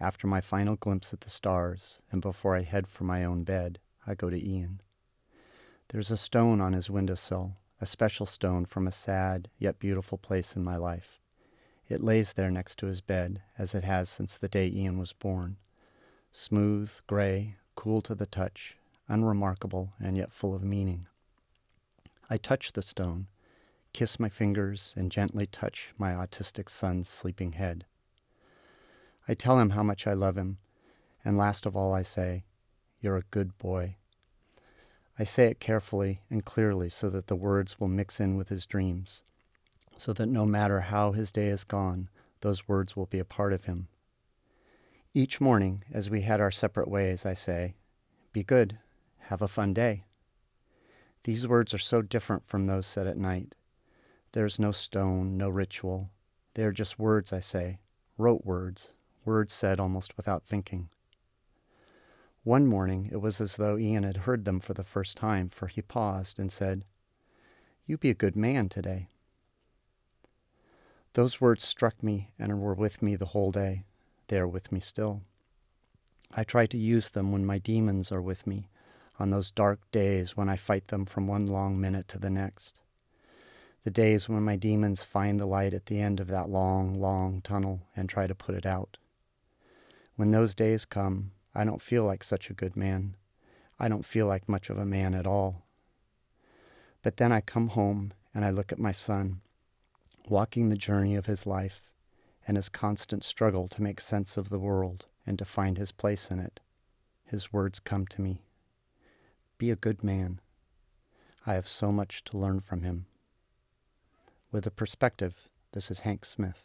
after my final glimpse at the stars, and before I head for my own bed, I go to Ian. There's a stone on his windowsill, a special stone from a sad yet beautiful place in my life. It lays there next to his bed, as it has since the day Ian was born. Smooth, gray, cool to the touch, unremarkable, and yet full of meaning. I touch the stone, kiss my fingers, and gently touch my autistic son's sleeping head. I tell him how much I love him, and last of all, I say, You're a good boy. I say it carefully and clearly so that the words will mix in with his dreams, so that no matter how his day is gone, those words will be a part of him. Each morning, as we head our separate ways, I say, Be good, have a fun day. These words are so different from those said at night. There's no stone, no ritual. They are just words, I say, rote words, words said almost without thinking. One morning it was as though Ian had heard them for the first time, for he paused and said, You be a good man today. Those words struck me and were with me the whole day. They are with me still. I try to use them when my demons are with me, on those dark days when I fight them from one long minute to the next. The days when my demons find the light at the end of that long, long tunnel and try to put it out. When those days come, I don't feel like such a good man. I don't feel like much of a man at all. But then I come home and I look at my son, walking the journey of his life and his constant struggle to make sense of the world and to find his place in it. His words come to me Be a good man. I have so much to learn from him. With a perspective, this is Hank Smith.